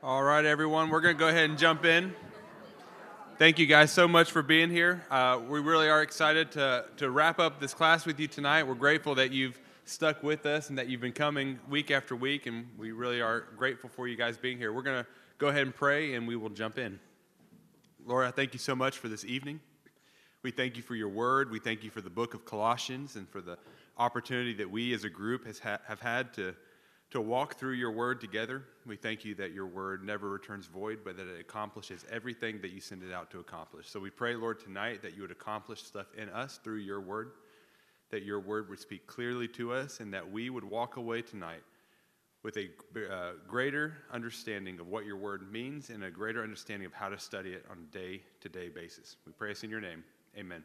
All right, everyone, we're going to go ahead and jump in. Thank you guys so much for being here. Uh, we really are excited to, to wrap up this class with you tonight. We're grateful that you've stuck with us and that you've been coming week after week, and we really are grateful for you guys being here. We're going to go ahead and pray, and we will jump in. Lord, thank you so much for this evening. We thank you for your word. We thank you for the book of Colossians and for the opportunity that we as a group has ha- have had to to walk through your word together. We thank you that your word never returns void, but that it accomplishes everything that you send it out to accomplish. So we pray, Lord, tonight that you would accomplish stuff in us through your word, that your word would speak clearly to us, and that we would walk away tonight with a uh, greater understanding of what your word means and a greater understanding of how to study it on a day to day basis. We pray this in your name. Amen.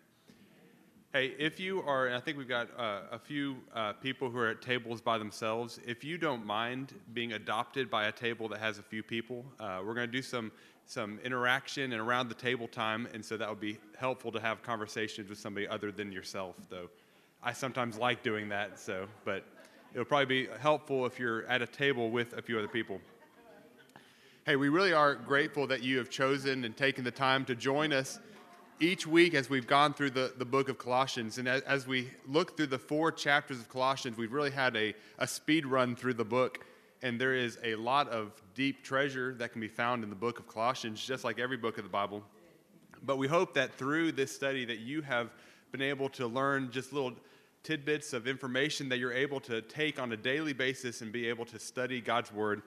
Hey, if you are, I think we've got uh, a few uh, people who are at tables by themselves. If you don't mind being adopted by a table that has a few people, uh, we're going to do some some interaction and around the table time, and so that would be helpful to have conversations with somebody other than yourself. Though, I sometimes like doing that. So, but it'll probably be helpful if you're at a table with a few other people. Hey, we really are grateful that you have chosen and taken the time to join us each week as we've gone through the, the book of Colossians, and as, as, we look through the four chapters of Colossians, we've really had a, a speed run through the book. And there is a lot of deep treasure that can be found in the book of Colossians, just like every book of the Bible. But we hope that through this study that you have been able to learn just little tidbits of information that you're able to take on a daily basis and be able to study God's Word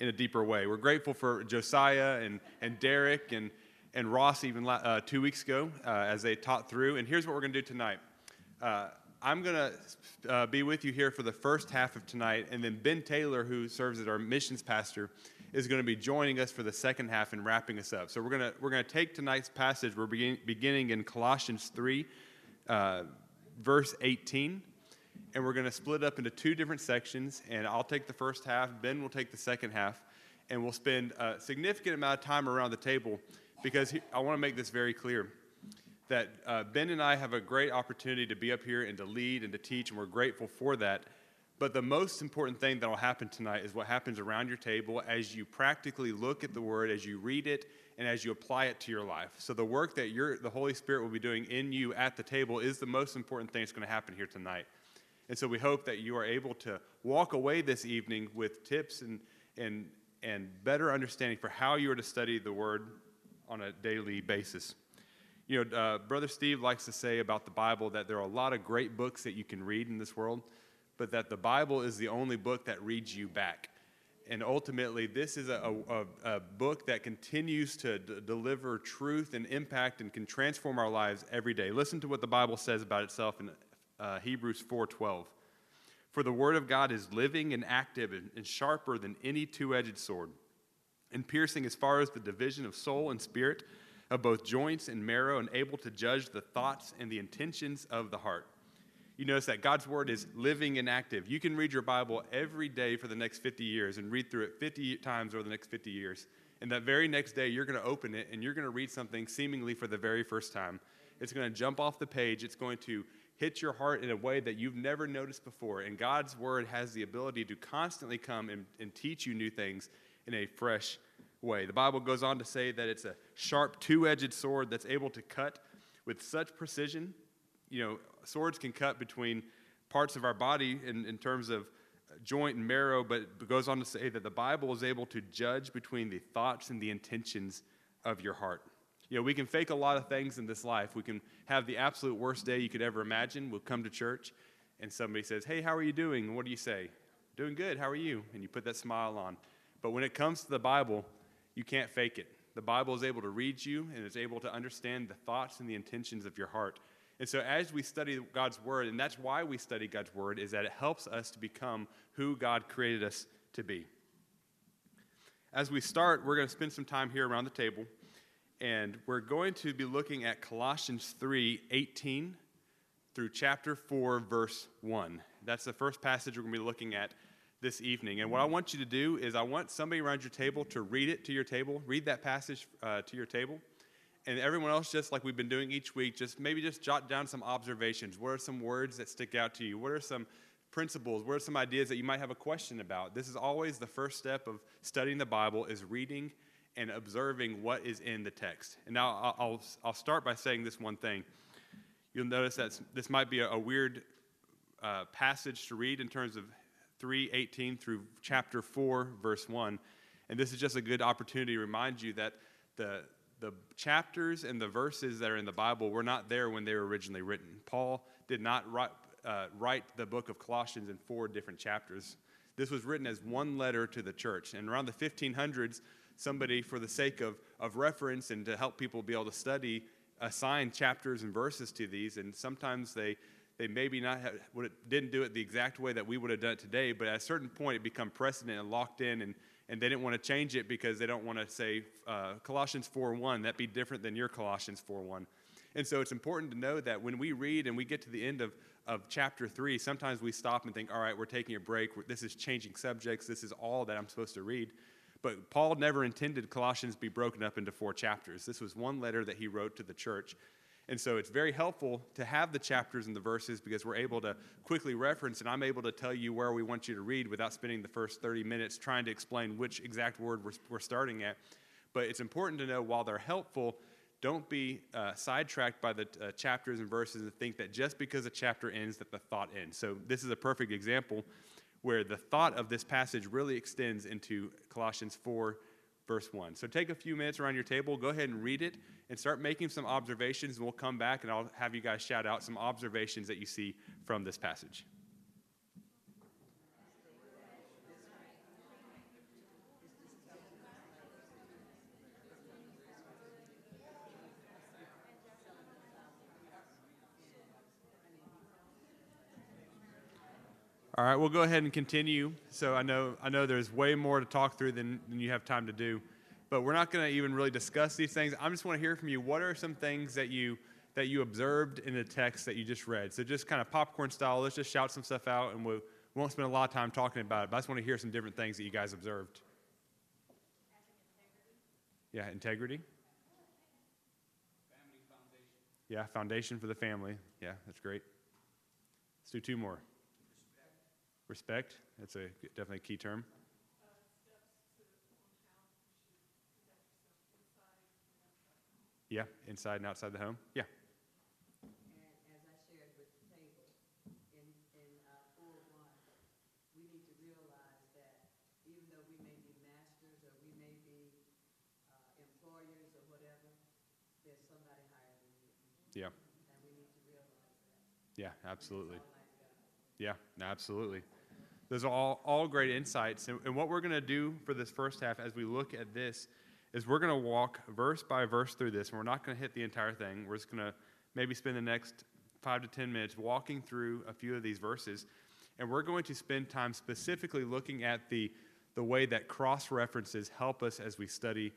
in a deeper way. We're grateful for Josiah and, and Derek and, and Ross even uh, two weeks ago uh, as they taught through. And here's what we're going to do tonight. Uh, I'm going to uh, be with you here for the first half of tonight, and then Ben Taylor, who serves as our missions pastor, is going to be joining us for the second half and wrapping us up. So we're going to we're going to take tonight's passage. We're begin, beginning in Colossians three, uh, verse 18, and we're going to split up into two different sections. And I'll take the first half. Ben will take the second half, and we'll spend a significant amount of time around the table because he, I want to make this very clear that uh, Ben and I have a great opportunity to be up here and to lead and to teach, and we're grateful for that. But the most important thing that will happen tonight is what happens around your table as you practically look at the Word, as you read it, and as you apply it to your life. So the work that the Holy Spirit will be doing in you at the table is the most important thing that's going to happen here tonight. And so we hope that you are able to walk away this evening with tips and, and, and better understanding for how you are to study the Word on a daily basis. You know, uh, Brother Steve likes to say about the Bible that there are a lot of great books that you can read in this world, but that the Bible is the only book that reads you back. And ultimately, this is a, a, a book that continues to d- deliver truth and impact and can transform our lives every day. Listen to what the Bible says about itself in uh, Hebrews 4:12. For the word of God is living and active and, and sharper than any two-edged sword and piercing as far as the division of soul and spirit, of both joints and marrow, and able to judge the thoughts and the intentions of the heart. You notice that God's word is living and active. You can read your Bible every day for the next 50 years and read through it 50 times over the next 50 years. And that very next day, you're going to open it and you're going to read something seemingly for the very first time. It's going to jump off the page. It's going to hit your heart in a way that you've never noticed before. And God's word has the ability to constantly come and, and teach you new things in a fresh way. The Bible goes on to say that it's a sharp, two edged sword that's able to cut with such precision. You know, swords can cut between parts of our body in, in terms of joint and marrow, but it goes on to say that the Bible is able to judge between the thoughts and the intentions of your heart. You know, we can fake a lot of things in this life. We can have the absolute worst day you could ever imagine. We'll come to church and somebody says, Hey, how are you doing? what do you say? Doing good. How are you? And you put that smile on. But when it comes to the Bible, you can't fake it. The Bible is able to read you and is able to understand the thoughts and the intentions of your heart. And so as we study God's word, and that's why we study God's word, is that it helps us to become who God created us to be. As we start, we're going to spend some time here around the table, and we're going to be looking at Colossians 3 18 through chapter 4, verse 1. That's the first passage we're going to be looking at this evening. And what I want you to do is, I want somebody around your table to read it to your table, read that passage uh, to your table. And everyone else, just like we've been doing each week, just maybe just jot down some observations. What are some words that stick out to you? What are some principles? What are some ideas that you might have a question about? This is always the first step of studying the Bible is reading and observing what is in the text. And now I'll, I'll start by saying this one thing. You'll notice that this might be a, a weird uh, passage to read in terms of 3:18 through chapter 4 verse 1. And this is just a good opportunity to remind you that the the chapters and the verses that are in the Bible were not there when they were originally written. Paul did not write, uh, write the book of Colossians in four different chapters. This was written as one letter to the church. And around the 1500s, somebody, for the sake of, of reference and to help people be able to study, assigned chapters and verses to these. And sometimes they, they maybe not have, didn't do it the exact way that we would have done it today, but at a certain point it become precedent and locked in and and they didn't want to change it because they don't want to say uh, Colossians 4:1. That'd be different than your Colossians 4:1. And so it's important to know that when we read and we get to the end of, of chapter 3, sometimes we stop and think, all right, we're taking a break. This is changing subjects. This is all that I'm supposed to read. But Paul never intended Colossians be broken up into four chapters. This was one letter that he wrote to the church. And so it's very helpful to have the chapters and the verses because we're able to quickly reference, and I'm able to tell you where we want you to read without spending the first 30 minutes trying to explain which exact word we're, we're starting at. But it's important to know while they're helpful, don't be uh, sidetracked by the uh, chapters and verses and think that just because a chapter ends, that the thought ends. So this is a perfect example where the thought of this passage really extends into Colossians 4 verse 1. So take a few minutes around your table, go ahead and read it, and start making some observations. And we'll come back and I'll have you guys shout out some observations that you see from this passage. All right, we'll go ahead and continue. So I know I know there's way more to talk through than, than you have time to do, but we're not going to even really discuss these things. I just want to hear from you. What are some things that you that you observed in the text that you just read? So just kind of popcorn style. Let's just shout some stuff out, and we won't spend a lot of time talking about it. But I just want to hear some different things that you guys observed. Yeah, integrity. Yeah, foundation for the family. Yeah, that's great. Let's do two more. Respect, that's a definitely a key term. Yeah, inside and outside the home. Yeah. And as I shared with the table, in, in uh, 4.1, we need to realize that even though we may be masters or we may be uh, employers or inside and outside the home. Yeah. And we need to realize that. Yeah, absolutely. All like God. Yeah, absolutely. Those are all, all great insights. And, and what we're going to do for this first half as we look at this is we're going to walk verse by verse through this. And we're not going to hit the entire thing. We're just going to maybe spend the next five to 10 minutes walking through a few of these verses. And we're going to spend time specifically looking at the, the way that cross references help us as we study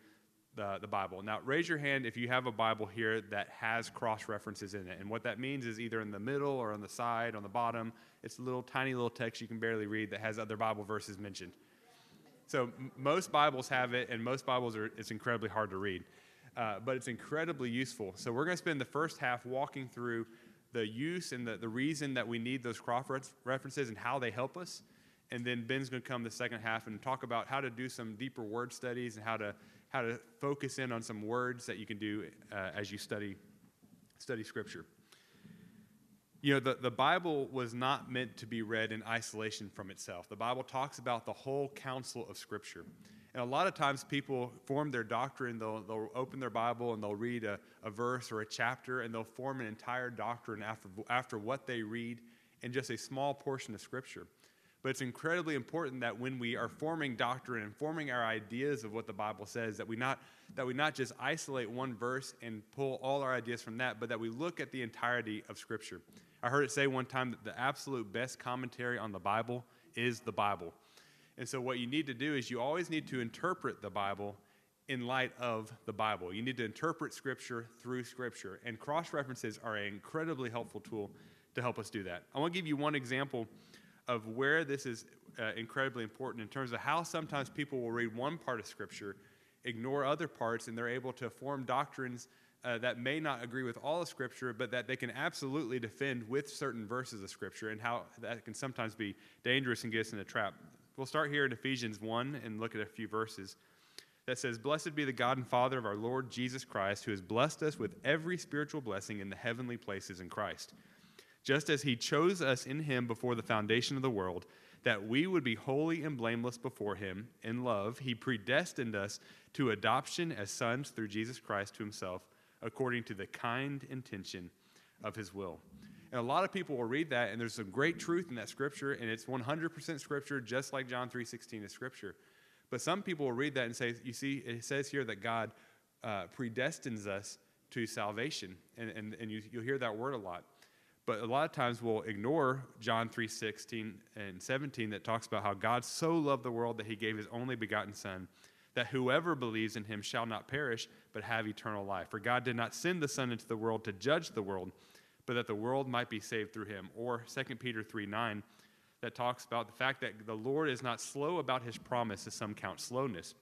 the, the Bible. Now, raise your hand if you have a Bible here that has cross references in it. And what that means is either in the middle or on the side, on the bottom. It's a little tiny little text you can barely read that has other Bible verses mentioned. So most Bibles have it, and most Bibles are it's incredibly hard to read, uh, but it's incredibly useful. So we're going to spend the first half walking through the use and the, the reason that we need those cross references and how they help us. And then Ben's going to come the second half and talk about how to do some deeper word studies and how to how to focus in on some words that you can do uh, as you study, study Scripture. You know, the, the Bible was not meant to be read in isolation from itself. The Bible talks about the whole counsel of Scripture. And a lot of times people form their doctrine, they'll, they'll open their Bible and they'll read a, a verse or a chapter, and they'll form an entire doctrine after, after what they read in just a small portion of Scripture. But it's incredibly important that when we are forming doctrine and forming our ideas of what the Bible says, that we not that we not just isolate one verse and pull all our ideas from that, but that we look at the entirety of Scripture. I heard it say one time that the absolute best commentary on the Bible is the Bible. And so what you need to do is you always need to interpret the Bible in light of the Bible. You need to interpret Scripture through Scripture. And cross references are an incredibly helpful tool to help us do that. I want to give you one example of where this is uh, incredibly important in terms of how sometimes people will read one part of Scripture, ignore other parts, and they're able to form doctrines uh, that may not agree with all of Scripture, but that they can absolutely defend with certain verses of Scripture and how that can sometimes be dangerous and get us in a trap. We'll start here in Ephesians 1 and look at a few verses that says, Blessed be the God and Father of our Lord Jesus Christ, who has blessed us with every spiritual blessing in the heavenly places in Christ, just as he chose us in him before the foundation of the world that we would be holy and blameless before him in love, he predestined us to adoption as sons through Jesus Christ to himself, according to the kind intention of his will. And a lot of people will read that, and there's some great truth in that scripture, and it's 100% scripture, just like John 3.16 is scripture. But some people will read that and say, you see, it says here that God uh, predestines us to salvation, and, and, and you, you'll hear that word a lot. But a lot of times we'll ignore John 3 16 and 17 that talks about how God so loved the world that he gave his only begotten Son, that whoever believes in him shall not perish, but have eternal life. For God did not send the Son into the world to judge the world, but that the world might be saved through him. Or 2 Peter 3 9 that talks about the fact that the Lord is not slow about his promise, as some count slowness,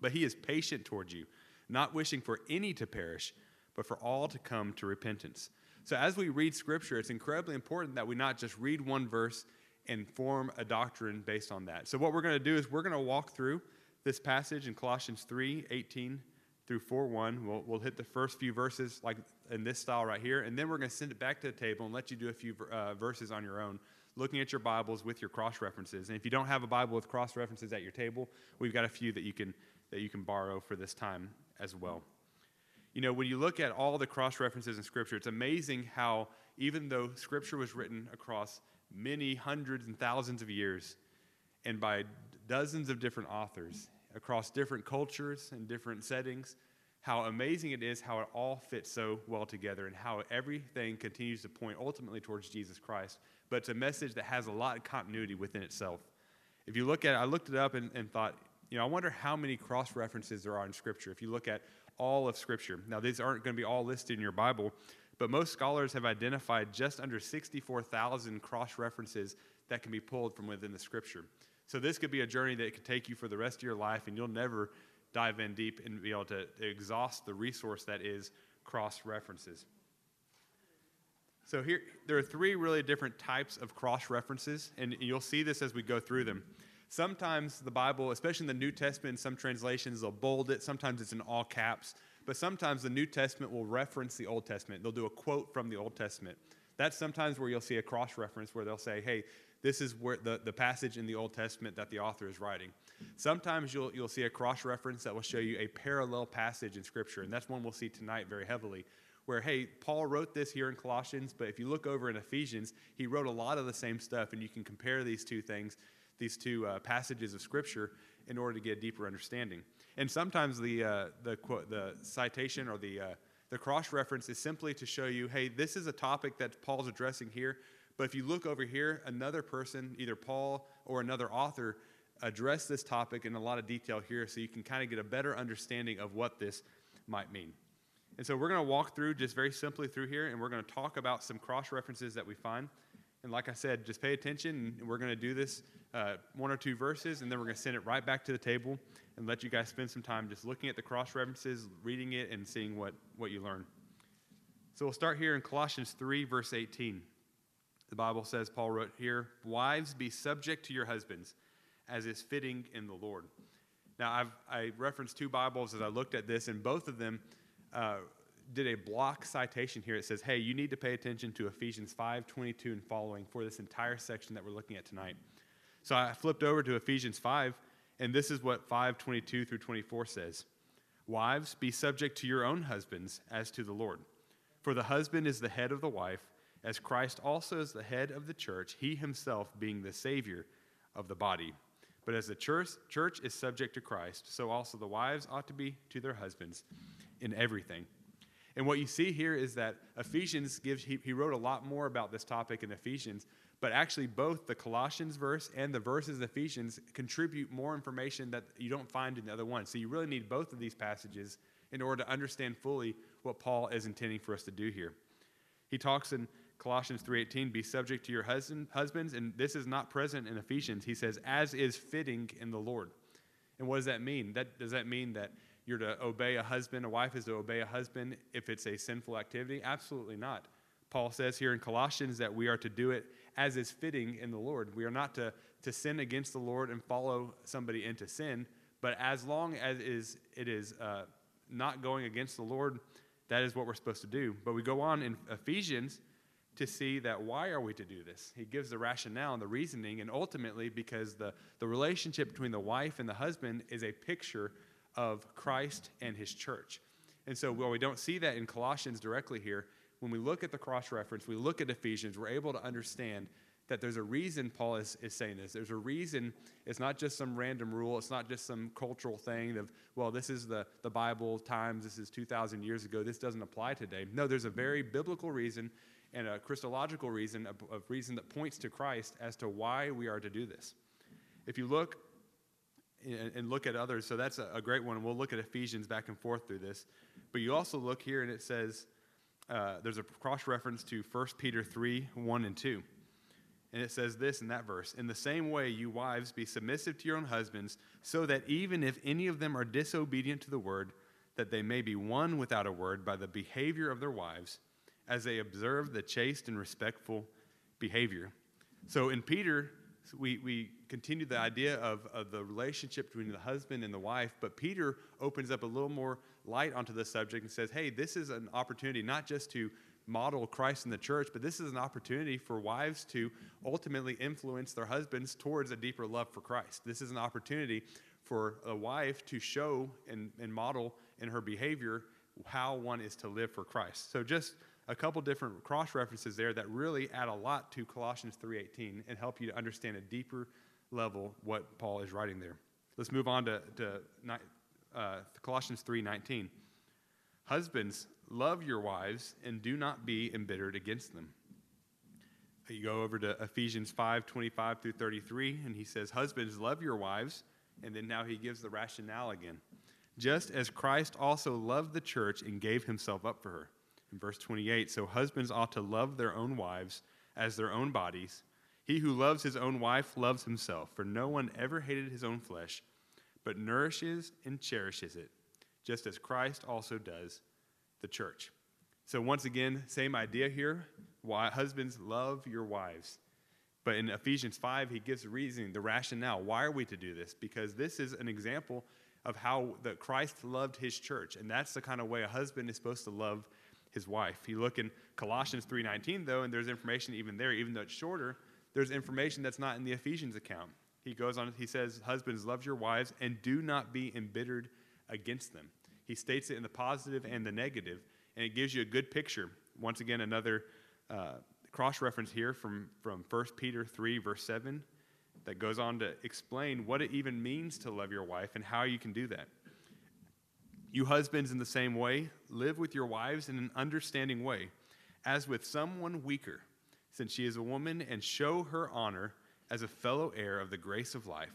but he is patient toward you, not wishing for any to perish, but for all to come to repentance. So, as we read Scripture, it's incredibly important that we not just read one verse and form a doctrine based on that. So, what we're going to do is we're going to walk through this passage in Colossians 3 18 through 4 1. We'll, we'll hit the first few verses like in this style right here, and then we're going to send it back to the table and let you do a few uh, verses on your own, looking at your Bibles with your cross references. And if you don't have a Bible with cross references at your table, we've got a few that you can, that you can borrow for this time as well. You know, when you look at all the cross references in Scripture, it's amazing how, even though Scripture was written across many hundreds and thousands of years and by dozens of different authors across different cultures and different settings, how amazing it is how it all fits so well together and how everything continues to point ultimately towards Jesus Christ. But it's a message that has a lot of continuity within itself. If you look at it, I looked it up and, and thought, you know, I wonder how many cross references there are in Scripture. If you look at all of Scripture. Now, these aren't going to be all listed in your Bible, but most scholars have identified just under 64,000 cross references that can be pulled from within the Scripture. So, this could be a journey that could take you for the rest of your life, and you'll never dive in deep and be able to exhaust the resource that is cross references. So, here, there are three really different types of cross references, and you'll see this as we go through them. Sometimes the Bible, especially in the New Testament, in some translations, they'll bold it. Sometimes it's in all caps. But sometimes the New Testament will reference the Old Testament. They'll do a quote from the Old Testament. That's sometimes where you'll see a cross reference where they'll say, hey, this is where the, the passage in the Old Testament that the author is writing. Sometimes you'll, you'll see a cross reference that will show you a parallel passage in Scripture. And that's one we'll see tonight very heavily where, hey, Paul wrote this here in Colossians, but if you look over in Ephesians, he wrote a lot of the same stuff, and you can compare these two things these two uh, passages of Scripture in order to get a deeper understanding. And sometimes the, uh, the, quote, the citation or the, uh, the cross reference is simply to show you, hey, this is a topic that Paul's addressing here. But if you look over here, another person, either Paul or another author, address this topic in a lot of detail here so you can kind of get a better understanding of what this might mean. And so we're going to walk through just very simply through here, and we're going to talk about some cross references that we find. And like I said, just pay attention, and we're going to do this uh, one or two verses, and then we're going to send it right back to the table and let you guys spend some time just looking at the cross references, reading it, and seeing what, what you learn. So we'll start here in Colossians 3, verse 18. The Bible says, Paul wrote here, Wives, be subject to your husbands, as is fitting in the Lord. Now, I've, I referenced two Bibles as I looked at this, and both of them uh, did a block citation here. It says, hey, you need to pay attention to Ephesians 5 22 and following for this entire section that we're looking at tonight. So I flipped over to Ephesians 5, and this is what 5 22 through 24 says Wives, be subject to your own husbands as to the Lord. For the husband is the head of the wife, as Christ also is the head of the church, he himself being the Savior of the body. But as the church, church is subject to Christ, so also the wives ought to be to their husbands in everything. And what you see here is that Ephesians gives, he, he wrote a lot more about this topic in Ephesians, but actually, both the Colossians verse and the verses of Ephesians contribute more information that you don't find in the other one. So you really need both of these passages in order to understand fully what Paul is intending for us to do here. He talks in Colossians 3:18, "Be subject to your husband, husbands," and this is not present in Ephesians. He says, "As is fitting in the Lord." And what does that mean? That does that mean that you're to obey a husband, a wife is to obey a husband if it's a sinful activity? Absolutely not. Paul says here in Colossians that we are to do it as is fitting in the Lord. We are not to, to sin against the Lord and follow somebody into sin, but as long as is, it is uh, not going against the Lord, that is what we're supposed to do. But we go on in Ephesians to see that why are we to do this? He gives the rationale and the reasoning, and ultimately because the, the relationship between the wife and the husband is a picture of Christ and his church. And so, while we don't see that in Colossians directly here, when we look at the cross reference, we look at Ephesians, we're able to understand that there's a reason Paul is, is saying this. There's a reason. It's not just some random rule. It's not just some cultural thing of, well, this is the, the Bible times, this is 2,000 years ago, this doesn't apply today. No, there's a very biblical reason and a Christological reason, a, a reason that points to Christ as to why we are to do this. If you look and, look at others, so that's a, a great one. We'll look at Ephesians back and forth through this. But you also look here and it says, uh, there's a cross reference to 1 Peter 3 1 and 2. And it says this in that verse In the same way, you wives, be submissive to your own husbands, so that even if any of them are disobedient to the word, that they may be won without a word by the behavior of their wives, as they observe the chaste and respectful behavior. So in Peter, we, we continue the idea of, of the relationship between the husband and the wife, but Peter opens up a little more light onto the subject and says, hey, this is an opportunity not just to model Christ in the church, but this is an opportunity for wives to ultimately influence their husbands towards a deeper love for Christ. This is an opportunity for a wife to show and, and model in her behavior how one is to live for Christ. So just a couple different cross references there that really add a lot to Colossians 3:18 and help you to understand a deeper level what Paul is writing there. Let's move on to, to uh, Colossians 3:19. Husbands, love your wives and do not be embittered against them. You go over to Ephesians 5 25 through 33, and he says, Husbands, love your wives. And then now he gives the rationale again. Just as Christ also loved the church and gave himself up for her. In verse 28, so husbands ought to love their own wives as their own bodies. He who loves his own wife loves himself, for no one ever hated his own flesh, but nourishes and cherishes it, just as Christ also does the church. So, once again, same idea here. Why, husbands, love your wives. But in Ephesians 5, he gives reasoning, the rationale. Why are we to do this? Because this is an example of how that Christ loved his church. And that's the kind of way a husband is supposed to love his wife. You look in Colossians 3.19, though, and there's information even there, even though it's shorter, there's information that's not in the Ephesians account. He goes on, he says, Husbands, love your wives and do not be embittered against them. He states it in the positive and the negative, and it gives you a good picture. Once again, another uh, cross reference here from, from 1 Peter 3, verse 7, that goes on to explain what it even means to love your wife and how you can do that. You husbands, in the same way, live with your wives in an understanding way, as with someone weaker, since she is a woman, and show her honor as a fellow heir of the grace of life,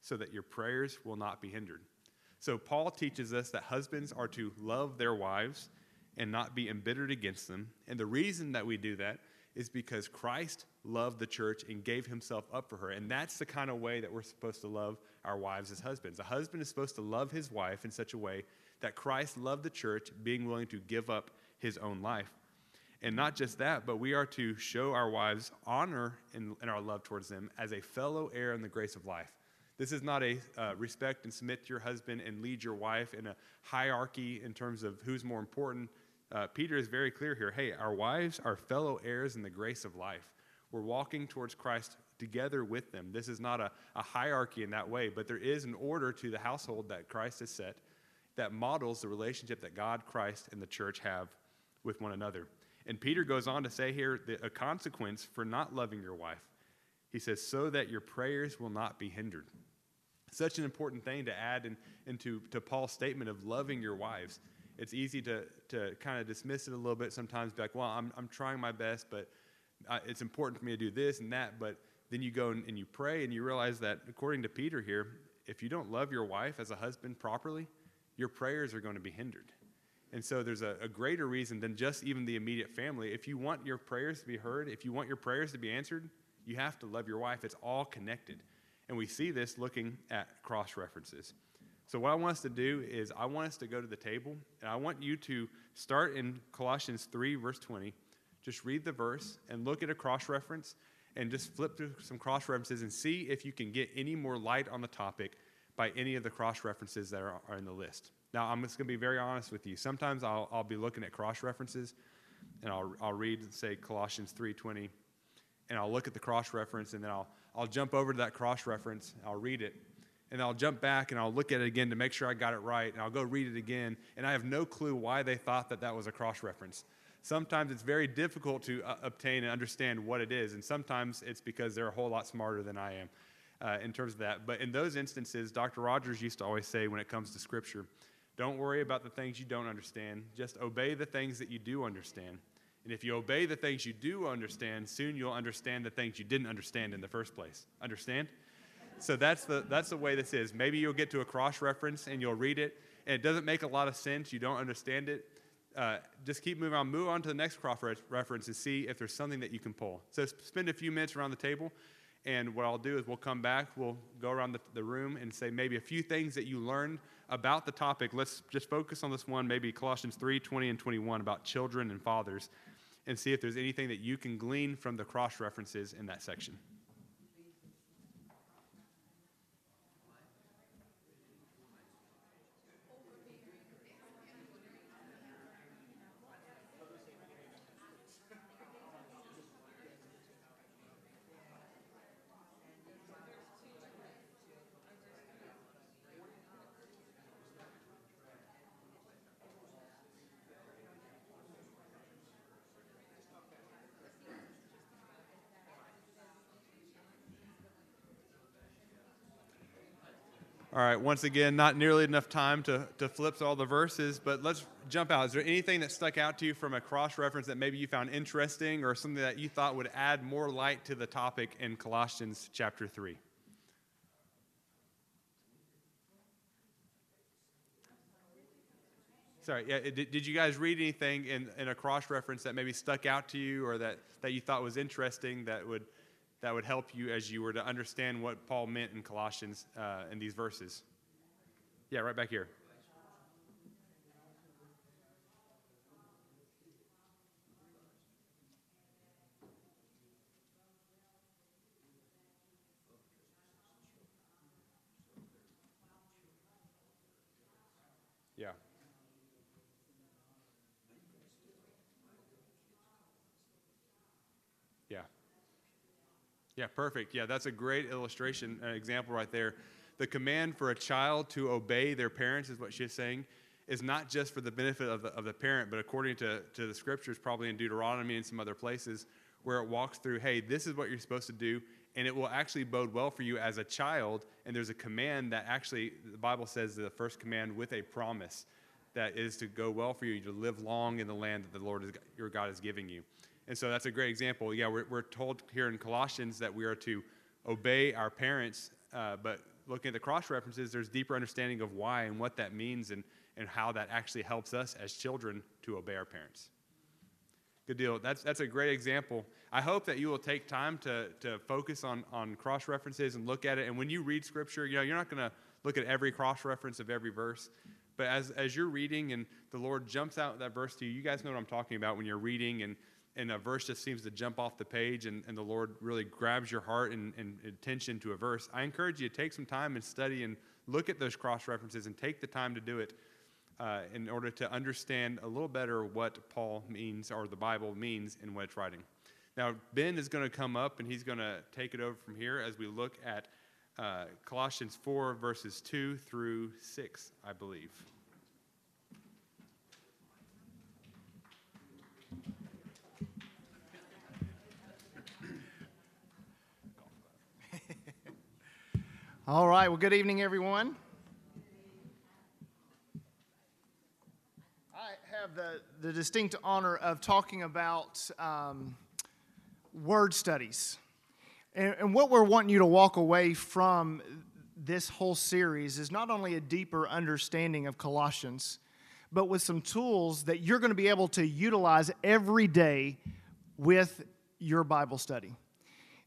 so that your prayers will not be hindered. So, Paul teaches us that husbands are to love their wives and not be embittered against them. And the reason that we do that is because Christ loved the church and gave himself up for her. And that's the kind of way that we're supposed to love our wives as husbands. A husband is supposed to love his wife in such a way that Christ loved the church, being willing to give up his own life. And not just that, but we are to show our wives honor in, in our love towards them as a fellow heir in the grace of life. This is not a uh, respect and submit to your husband and lead your wife in a hierarchy in terms of who's more important. Uh, Peter is very clear here. Hey, our wives are fellow heirs in the grace of life. We're walking towards Christ together with them. This is not a, a hierarchy in that way, but there is an order to the household that Christ has set that models the relationship that God, Christ, and the church have with one another. And Peter goes on to say here that a consequence for not loving your wife. He says, so that your prayers will not be hindered. Such an important thing to add in, into to Paul's statement of loving your wives. It's easy to, to kind of dismiss it a little bit sometimes, be like, well, I'm, I'm trying my best, but uh, it's important for me to do this and that. But then you go and, and you pray and you realize that, according to Peter here, if you don't love your wife as a husband properly, your prayers are going to be hindered. And so there's a, a, greater reason than just even the immediate family. If you want your prayers to be heard, if you want your prayers to be answered, you have to love your wife. It's all connected. And we see this looking at cross references. So, what I want us to do is, I want us to go to the table, and I want you to start in Colossians 3, verse 20. Just read the verse and look at a cross reference and just flip through some cross references and see if you can get any more light on the topic by any of the cross references that are, are in the list. Now, I'm just going to be very honest with you. Sometimes I'll, I'll be looking at cross references and I'll, I'll read, say, Colossians 3.20, and I'll look at the cross reference and then I'll, I'll jump over to that cross reference, I'll read it, and I'll jump back and I'll look at it again to make sure I got it right, and I'll go read it again, and I have no clue why they thought that that was a cross reference. Sometimes it's very difficult to uh, obtain and understand what it is, and sometimes it's because they're a whole lot smarter than I am uh, in terms of that. But in those instances, Dr. Rogers used to always say when it comes to Scripture, don't worry about the things you don't understand, just obey the things that you do understand. And if you obey the things you do understand, soon you'll understand the things you didn't understand in the first place. Understand? So that's the, that's the way this is. Maybe you'll get to a cross reference and you'll read it, and it doesn't make a lot of sense. You don't understand it. Uh, just keep moving on. Move on to the next cross reference and see if there's something that you can pull. So spend a few minutes around the table, and what I'll do is we'll come back, we'll go around the, the room and say maybe a few things that you learned about the topic. Let's just focus on this one, maybe Colossians 3 20 and 21 about children and fathers, and see if there's anything that you can glean from the cross references in that section. All right, once again, not nearly enough time to, to flip all the verses, but let's jump out. Is there anything that stuck out to you from a cross reference that maybe you found interesting or something that you thought would add more light to the topic in Colossians chapter 3? Sorry, yeah, did, did you guys read anything in, in a cross reference that maybe stuck out to you or that, that you thought was interesting that would that would help you as you were to understand what Paul meant in Colossians uh, in these verses? Yeah, right back here. Yeah. Yeah. Yeah, perfect. Yeah, that's a great illustration, an example right there. The command for a child to obey their parents is what she's saying is not just for the benefit of the, of the parent, but according to, to the scriptures, probably in Deuteronomy and some other places, where it walks through, hey, this is what you're supposed to do, and it will actually bode well for you as a child. And there's a command that actually, the Bible says the first command with a promise that is to go well for you, to live long in the land that the Lord is, your God is giving you. And so that's a great example. Yeah, we're, we're told here in Colossians that we are to obey our parents, uh, but looking at the cross references, there's deeper understanding of why and what that means and, and how that actually helps us as children to obey our parents. Good deal. That's, that's a great example. I hope that you will take time to, to focus on, on cross references and look at it. And when you read scripture, you know, you're not going to look at every cross reference of every verse. But as, as you're reading and the Lord jumps out that verse to you, you guys know what I'm talking about when you're reading and and a verse just seems to jump off the page and, and the Lord really grabs your heart and, and attention to a verse, I encourage you to take some time and study and look at those cross references and take the time to do it uh, in order to understand a little better what Paul means or the Bible means in what it's writing. Now, Ben is going to come up and he's going to take it over from here as we look at uh, Colossians 4, verses 2 through 6, I believe. All right. Well, good evening, everyone. I have the, the distinct honor of talking about um, word studies. And, and what we're wanting you to walk away from this whole series is not only a deeper understanding of Colossians, but with some tools that you're going to be able to utilize every day with your Bible study.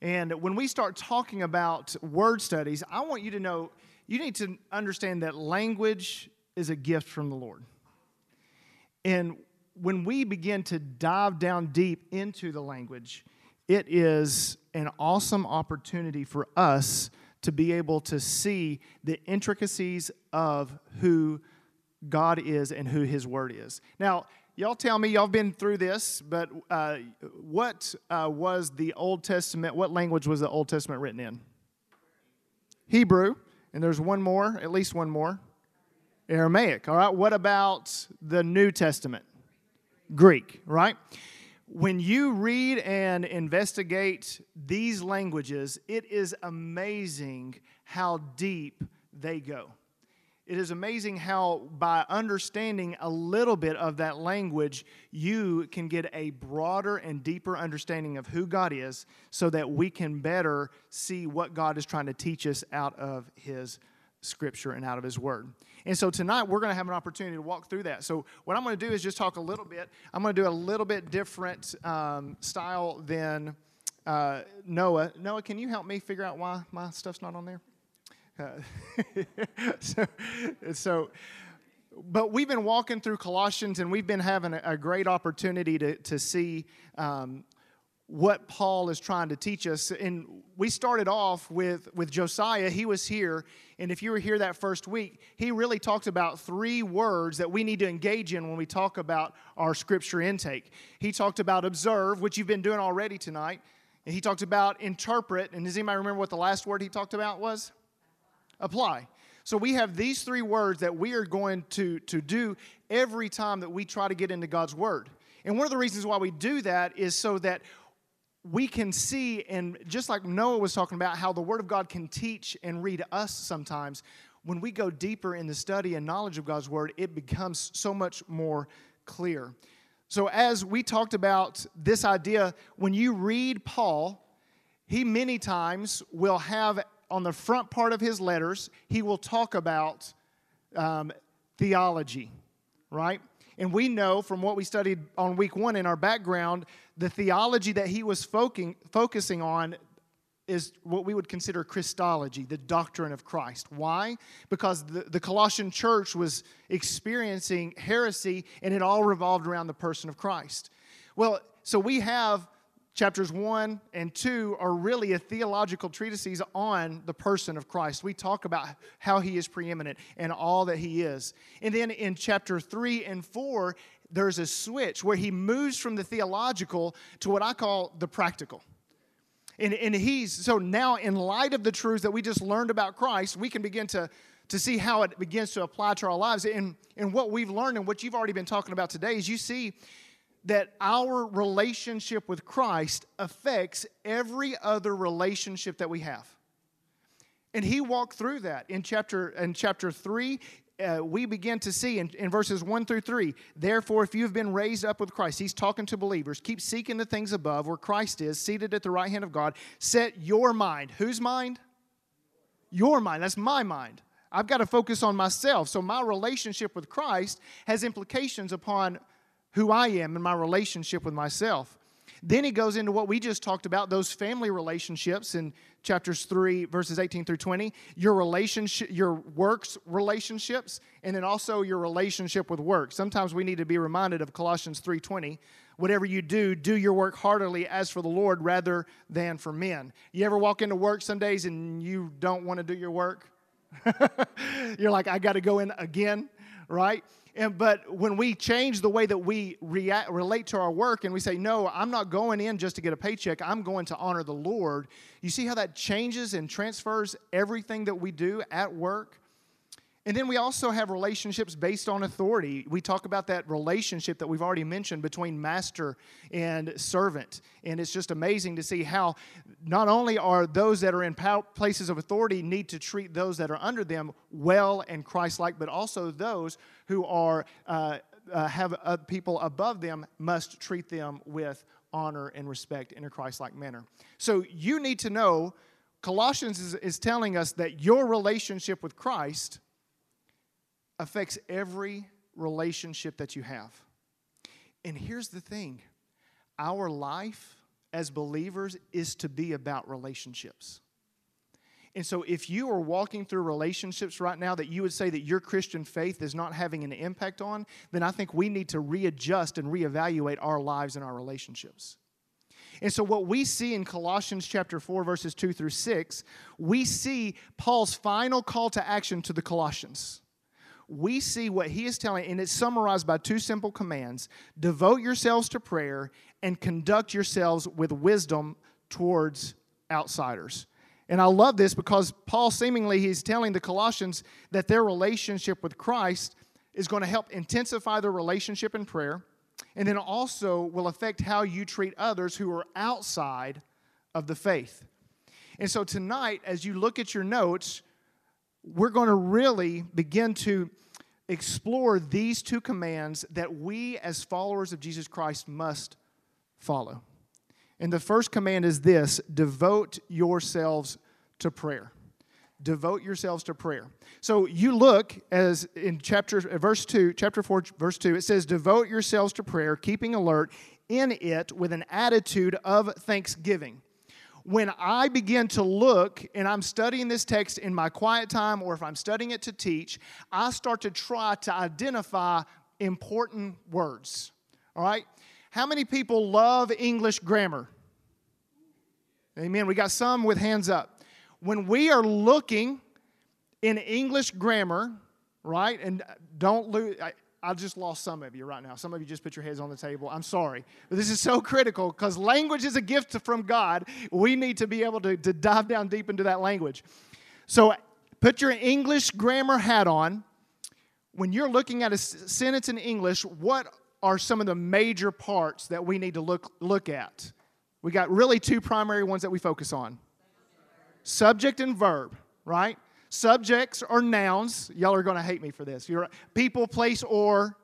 And when we start talking about word studies, I want you to know you need to understand that language is a gift from the Lord. And when we begin to dive down deep into the language, it is an awesome opportunity for us to be able to see the intricacies of who God is and who His Word is. Now, y'all tell me, y'all been through this, but uh, what uh, was the Old Testament, what language was the Old Testament written in? Hebrew, and there's one more, at least one more. Aramaic. All right, what about the New Testament? Greek, right? When you read and investigate these languages, it is amazing how deep they go. It is amazing how, by understanding a little bit of that language, you can get a broader and deeper understanding of who God is so that we can better see what God is trying to teach us out of His Scripture and out of His Word. And so tonight we're going to have an opportunity to walk through that. So, what I'm going to do is just talk a little bit. I'm going to do a little bit different um, style than uh, Noah. Noah, can you help me figure out why my stuff's not on there? Uh, so, so, but we've been walking through Colossians and we've been having a, a great opportunity to, to see um, what Paul is trying to teach us. And we started off with, with Josiah. He was here. And if you were here that first week, he really talked about three words that we need to engage in when we talk about our scripture intake. He talked about observe, which you've been doing already tonight. And he talked about interpret. And does anybody remember what the last word he talked about was? Apply. So we have these three words that we are going to, to do every time that we try to get into God's Word. And one of the reasons why we do that is so that we can see, and just like Noah was talking about, how the Word of God can teach and read us sometimes. When we go deeper in the study and knowledge of God's Word, it becomes so much more clear. So, as we talked about this idea, when you read Paul, he many times will have on the front part of his letters, he will talk about um, theology, right? And we know from what we studied on week one in our background, the theology that he was focusing on is what we would consider Christology, the doctrine of Christ. Why? Because the, the Colossian church was experiencing heresy and it all revolved around the person of Christ. Well, so we have chapters 1 and 2 are really a theological treatises on the person of Christ. We talk about how he is preeminent and all that he is. And then in chapter 3 and 4, there's a switch where he moves from the theological to what I call the practical. And, and he's so now, in light of the truths that we just learned about Christ, we can begin to, to see how it begins to apply to our lives. And, and what we've learned and what you've already been talking about today is you see that our relationship with Christ affects every other relationship that we have. And he walked through that. In chapter in chapter 3 uh, we begin to see in, in verses 1 through 3 therefore if you've been raised up with christ he's talking to believers keep seeking the things above where christ is seated at the right hand of god. Set your mind. Whose mind? Your mind. That's my mind. I've got to focus on myself. So my relationship with christ has implications upon who I am and my relationship with myself. Then he goes into what we just talked about those family relationships in chapters 3 verses 18 through 20 your relationship your works relationships and then also your relationship with work. Sometimes we need to be reminded of colossians 3.20 whatever you do do your work heartily as for the lord rather than for men. You ever walk into work some days and you don't want to do your work? You're like i got to go in again right and, but when we change the way that we react, relate to our work and we say, no, I'm not going in just to get a paycheck, I'm going to honor the Lord, you see how that changes and transfers everything that we do at work? And then we also have relationships based on authority. We talk about that relationship that we've already mentioned between master and servant. And it's just amazing to see how not only are those that are in places of authority need to treat those that are under them well and Christ like, but also those who are. Uh, uh, have uh, people above them must treat them with honor and respect in a Christ like manner. So you need to know Colossians is, is telling us that your relationship with Christ affects every relationship that you have. And here's the thing our life as believers is to be about relationships. And so, if you are walking through relationships right now that you would say that your Christian faith is not having an impact on, then I think we need to readjust and reevaluate our lives and our relationships. And so, what we see in Colossians chapter 4, verses 2 through 6, we see Paul's final call to action to the Colossians. We see what he is telling, and it's summarized by two simple commands devote yourselves to prayer and conduct yourselves with wisdom towards outsiders. And I love this because Paul seemingly he's telling the Colossians that their relationship with Christ is going to help intensify their relationship in prayer and then also will affect how you treat others who are outside of the faith. And so tonight as you look at your notes, we're going to really begin to explore these two commands that we as followers of Jesus Christ must follow. And the first command is this devote yourselves to prayer. Devote yourselves to prayer. So you look as in chapter verse 2, chapter 4, verse 2, it says, Devote yourselves to prayer, keeping alert in it with an attitude of thanksgiving. When I begin to look and I'm studying this text in my quiet time, or if I'm studying it to teach, I start to try to identify important words. All right? How many people love English grammar? Amen. We got some with hands up. When we are looking in English grammar, right? And don't lose. I, just lost some of you right now. Some of you just put your heads on the table. I'm sorry. But this is so critical because language is a gift from God. We need to be able to, to dive down deep into that language. So put your English grammar hat on. When you're looking at a sentence in English, what are some of the major parts that we need to look, look at? We got really two primary ones that we focus on subject and verb, right? Subjects are nouns. Y'all are going to hate me for this. You're people, place, or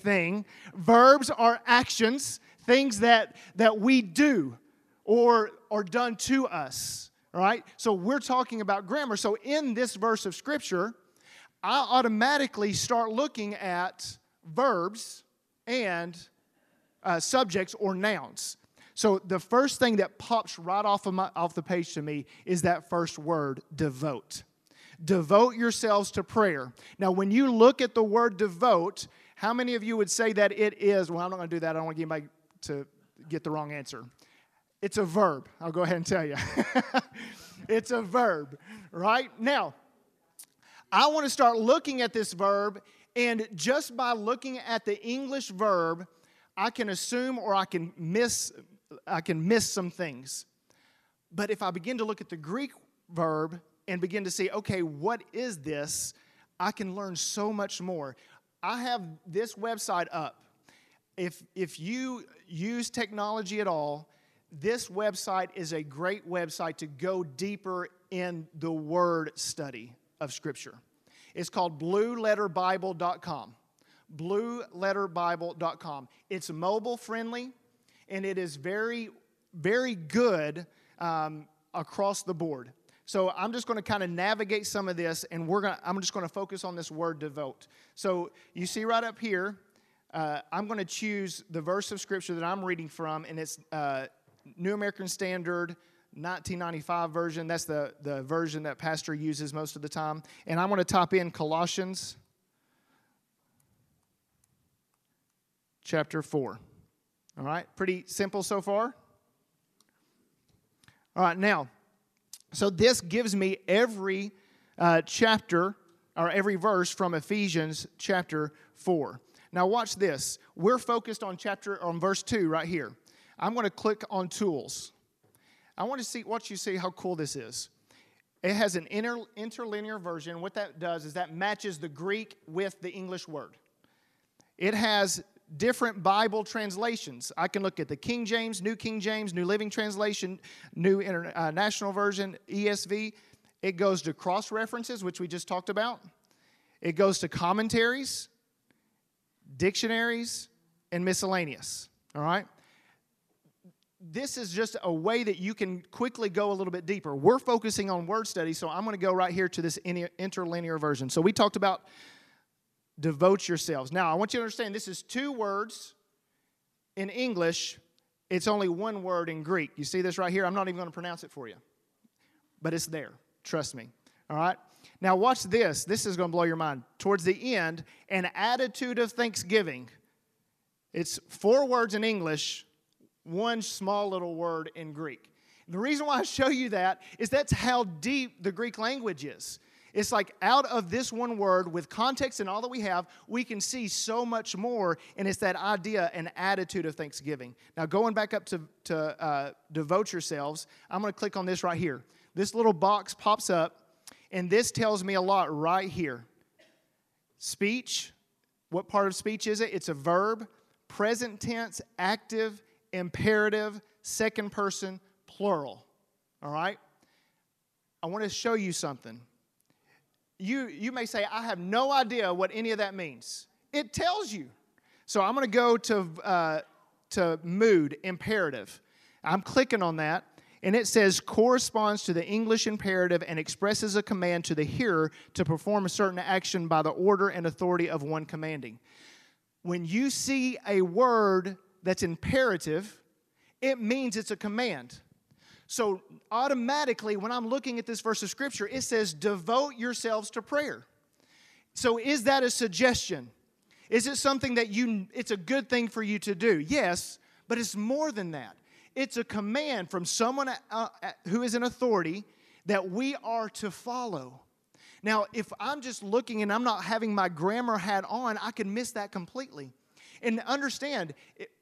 thing. Verbs are actions, things that, that we do or are done to us. All right? So we're talking about grammar. So in this verse of scripture, I automatically start looking at verbs and uh, subjects or nouns. So the first thing that pops right off of my, off the page to me is that first word, devote devote yourselves to prayer. Now, when you look at the word devote, how many of you would say that it is? Well, I'm not going to do that. I don't want to get anybody to get the wrong answer. It's a verb. I'll go ahead and tell you. it's a verb, right? Now, I want to start looking at this verb, and just by looking at the English verb, I can assume or I can miss I can miss some things. But if I begin to look at the Greek verb, and begin to see, okay, what is this? I can learn so much more. I have this website up. If, if you use technology at all, this website is a great website to go deeper in the word study of Scripture. It's called blueletterbible.com. Blueletterbible.com. It's mobile friendly and it is very, very good um, across the board. So I'm just going to kind of navigate some of this, and we're going. To, I'm just going to focus on this word devote. So you see right up here, uh, I'm going to choose the verse of scripture that I'm reading from, and it's uh, New American Standard. 1995 version. That's the, the version that Pastor uses most of the time. And I'm going to type in Colossians chapter 4. All right, pretty simple so far. All right, now, so this gives me every uh, chapter or every verse from Ephesians chapter 4. Now watch this. We're focused on chapter on verse 2 right here. I'm going to click on tools. I want to see what you see how cool this is. It has an inter, interlinear version. What that does is that matches the Greek with the English word. It has different Bible translations. I can look at the King James, New King James, New Living Translation, New International uh, Version, ESV. It goes to cross references, which we just talked about. It goes to commentaries, dictionaries, and miscellaneous. All right? This is just a way that you can quickly go a little bit deeper. We're focusing on word study, so I'm going to go right here to this interlinear version. So we talked about devote yourselves. Now, I want you to understand this is two words in English, it's only one word in Greek. You see this right here? I'm not even going to pronounce it for you, but it's there. Trust me. All right? Now, watch this. This is going to blow your mind. Towards the end, an attitude of thanksgiving. It's four words in English, one small little word in Greek. The reason why I show you that is that's how deep the Greek language is. It's like out of this one word, with context and all that we have, we can see so much more, and it's that idea and attitude of thanksgiving. Now, going back up to, to uh, devote yourselves, I'm going to click on this right here. This little box pops up, and this tells me a lot right here. Speech, what part of speech is it? It's a verb, present tense, active, imperative, second person, plural. All right? I want to show you something. You, you may say, I have no idea what any of that means. It tells you. So I'm going to go to, uh, to mood, imperative. I'm clicking on that, and it says corresponds to the English imperative and expresses a command to the hearer to perform a certain action by the order and authority of one commanding. When you see a word that's imperative, it means it's a command. So, automatically, when I'm looking at this verse of scripture, it says, devote yourselves to prayer. So, is that a suggestion? Is it something that you, it's a good thing for you to do? Yes, but it's more than that. It's a command from someone uh, uh who is an authority that we are to follow. Now, if I'm just looking and I'm not having my grammar hat on, I can miss that completely. And understand,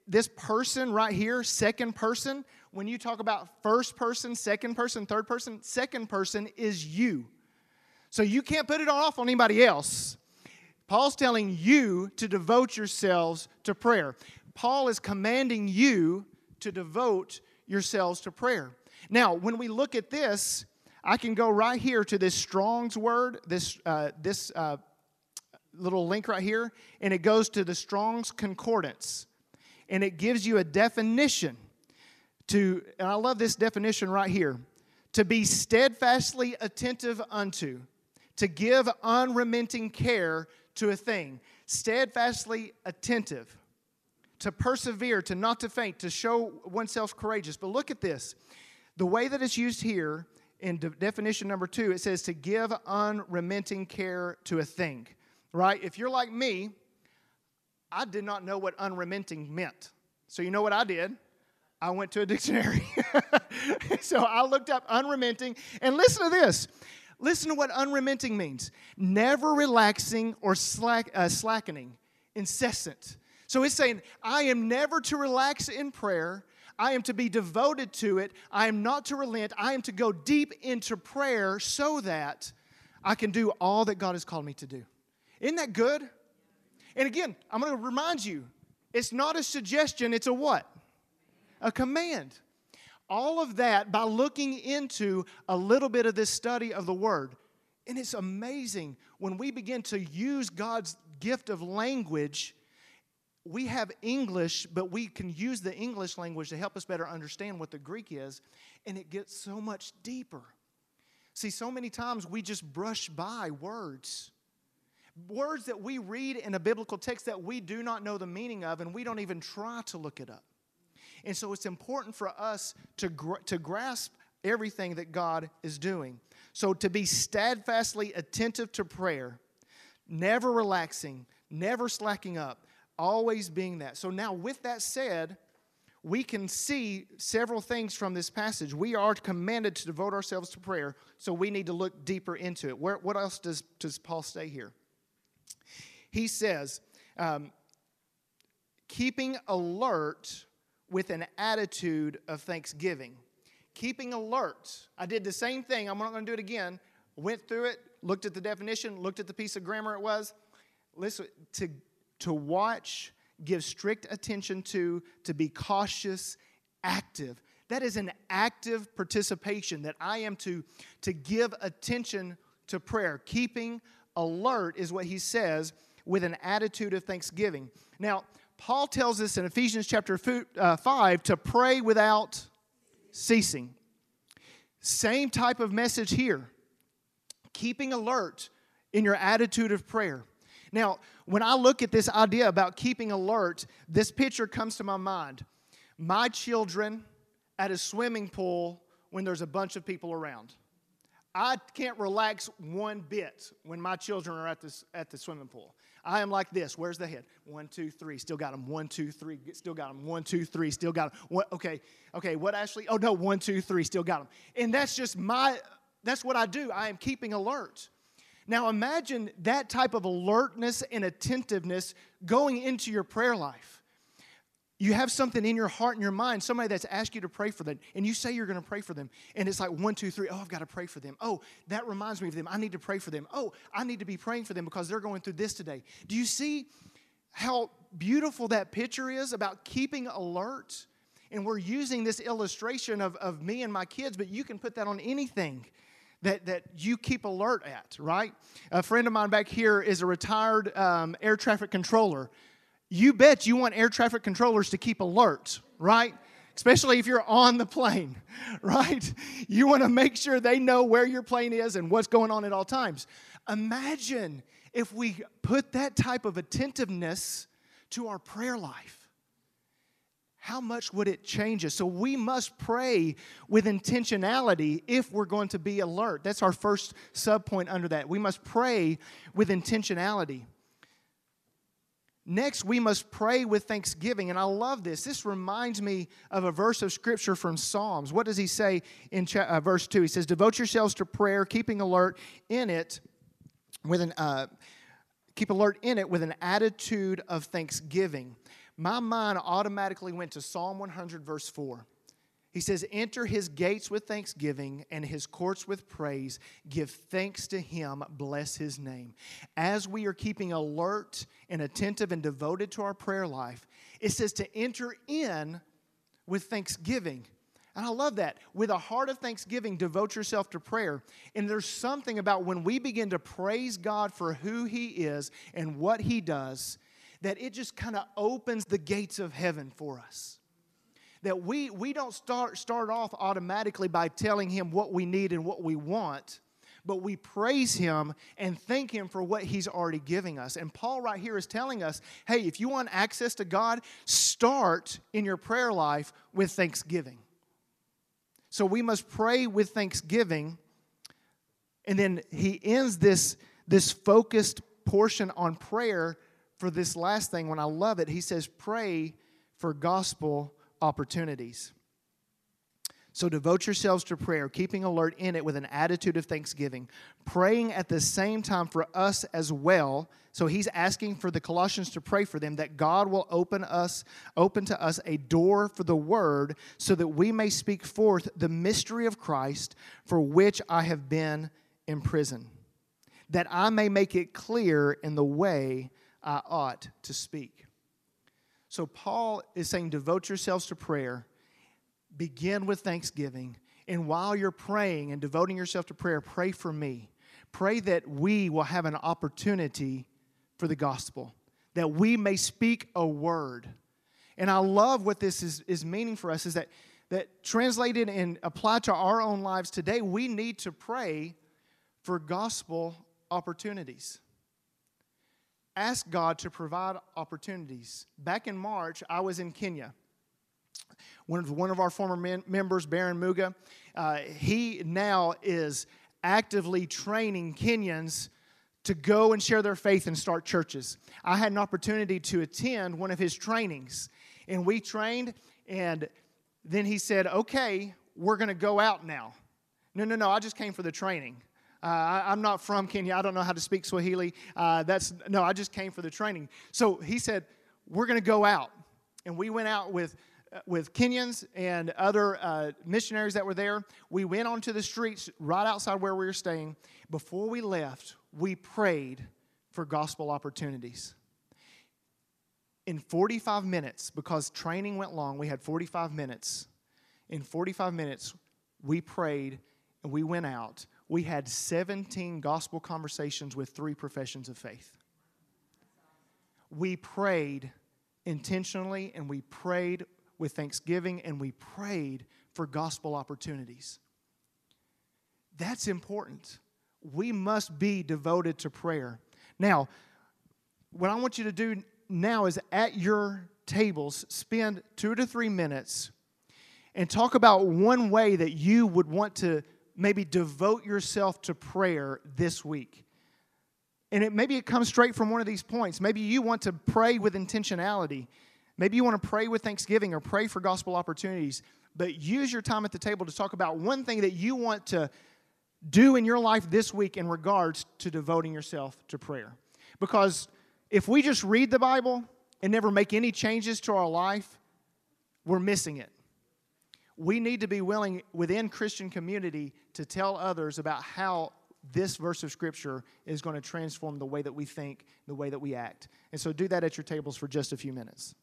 this person right here, second person, when you talk about first person, second person, third person, second person is you. So you can't put it off on anybody else. Paul's telling you to devote yourselves to prayer. Paul is commanding you to devote yourselves to prayer. Now, when we look at this, I can go right here to this Strong's word, this, uh, this uh, little link right here, and it goes to the Strong's Concordance. And it gives you a definition to, and I love this definition right here to be steadfastly attentive unto, to give unremitting care to a thing, steadfastly attentive, to persevere, to not to faint, to show oneself courageous. But look at this. The way that it's used here in de- definition number two, it says to give unremitting care to a thing, right? If you're like me, I did not know what unremitting meant. So you know what I did? I went to a dictionary. so I looked up unremitting, and listen to this. Listen to what unremitting means never relaxing or slack, uh, slackening, incessant. So it's saying, I am never to relax in prayer. I am to be devoted to it. I am not to relent. I am to go deep into prayer so that I can do all that God has called me to do. Isn't that good? And again, I'm going to remind you it's not a suggestion, it's a what? a command. All of that by looking into a little bit of this study of the Word. And it's amazing when we begin to use God's gift of language. We have English, but we can use the English language to help us better understand what the Greek is, and it gets so much deeper. See, so many times we just brush by words. Words that we read in a biblical text that we do not know the meaning of, and we don't even try to look it up. And so it's important for us to, gr- to grasp everything that God is doing. So to be steadfastly attentive to prayer, never relaxing, never slacking up, always being that. So now, with that said, we can see several things from this passage. We are commanded to devote ourselves to prayer, so we need to look deeper into it. Where, what else does, does Paul say here? He says, um, keeping alert with an attitude of thanksgiving. Keeping alert. I did the same thing. I'm not going to do it again. Went through it, looked at the definition, looked at the piece of grammar it was. Listen, to, to watch, give strict attention to, to be cautious, active. That is an active participation that I am to, to give attention to prayer. Keeping alert is what he says with an attitude of thanksgiving. Now, Paul tells us in Ephesians chapter uh, 5 to pray without ceasing. Same type of message here. Keeping alert in your attitude of prayer. Now, when I look at this idea about keeping alert, this picture comes to my mind. My children at a swimming pool when there's a bunch of people around. I can't relax one bit when my children are at, this, at the swimming pool. I am like this. Where's the head? One, two, three. Still got them. One, two, three. Still got them. One, two, three. Still got them. Okay, okay. What Ashley? Oh no, one, two, three. Still got them. And that's just my. That's what I do. I am keeping alert. Now imagine that type of alertness and attentiveness going into your prayer life you have something in your heart and your mind, somebody that's asked you to pray for them, and you say you're going to pray for them, and it's like one, two, three. Oh, I've got to pray for them. Oh, that reminds me of them. I need to pray for them. Oh, I need to be praying for them because they're going through this today. Do you see how beautiful that picture is about keeping alert? And we're using this illustration of, of me and my kids, but you can put that on anything that, that you keep alert at, right? A friend of mine back here is a retired um, air traffic controller you bet you want air traffic controllers to keep alert, right? Especially if you're on the plane, right? You want to make sure they know where your plane is and what's going on at all times. Imagine if we put that type of attentiveness to our prayer life. How much would it change us? So, we must pray with intentionality if we're going to be alert. That's our first sub point under that. We must pray with intentionality. Next, we must pray with thanksgiving. And I love this. This reminds me of a verse of scripture from Psalms. What does he say in uh, verse 2? He says, Devote yourselves to prayer, keeping alert in it with an. Uh, keep alert in it with an attitude of thanksgiving. My mind automatically went to Psalm 100, verse 4. He says, Enter his gates with thanksgiving and his courts with praise. Give thanks to him. Bless his name. As we are keeping alert and attentive and devoted to our prayer life, it says to enter in with thanksgiving. And I love that. With a heart of thanksgiving, devote yourself to prayer. And there's something about when we begin to praise God for who He is and what He does, that it just kind of opens the gates of heaven for us that we, we don't start, start off automatically by telling him what we need and what we want, but we praise him and thank him for what he's already giving us. And Paul, right here, is telling us hey, if you want access to God, start in your prayer life with thanksgiving. So we must pray with thanksgiving. And then he ends this, this focused portion on prayer for this last thing when I love it. He says, Pray for gospel opportunities. So devote yourselves to prayer, keeping alert in it with an attitude of thanksgiving, praying at the same time for us as well. So he's asking for the Colossians to pray for them that God will open us open to us a door for the word so that we may speak forth the mystery of Christ for which I have been imprisoned, that I may make it clear in the way I ought to speak. So Paul is saying, devote yourselves to prayer, begin with thanksgiving, and while you're praying and devoting yourself to prayer, pray for me. Pray that we will have an opportunity for the gospel, that we may speak a word. And I love what this is, is meaning for us is that, that translated and applied to our own lives today, we need to pray for gospel opportunities ask God to provide opportunities. Back in March, I was in Kenya. One of, one of our former men, members, Baron Muga, uh, he now is actively training Kenyans to go and share their faith and start churches. I had an opportunity to attend one of his trainings, and we trained, and then he said, Okay, we're going to go out now. No, no, no, I just came for the training. Uh, I, am not from Kenya. I don't know how to speak Swahili. Uh, that's no. I just came for the training. So he said, "We're going to go out," and we went out with uh, with Kenyans and other uh, missionaries that were there. We went onto the streets right outside where we were staying. Before we left, we prayed for gospel opportunities. In 45 minutes, because training went long, we had 45 minutes. In 45 minutes, we prayed and we went out we had 17 gospel conversations with three professions of faith. We prayed intentionally and we prayed with thanksgiving and we prayed for gospel opportunities. That's important. We must be devoted to prayer. Now, what I want you to do now is at your tables, spend two to three minutes and talk about one way that you would want to maybe devote yourself to prayer this week. And it, maybe it comes straight from one of these points. Maybe you want to pray with intentionality. Maybe you want to pray with thanksgiving or pray for gospel opportunities. But use your time at the table to talk about one thing that you want to do in your life this week in regards to devoting yourself to prayer. Because if we just read the Bible and never make any changes to our life, we're missing it. We need to be willing within Christian community to tell others about how this verse of Scripture is going to transform the way that we think, the way that we act. And so do that at your tables for just a few minutes.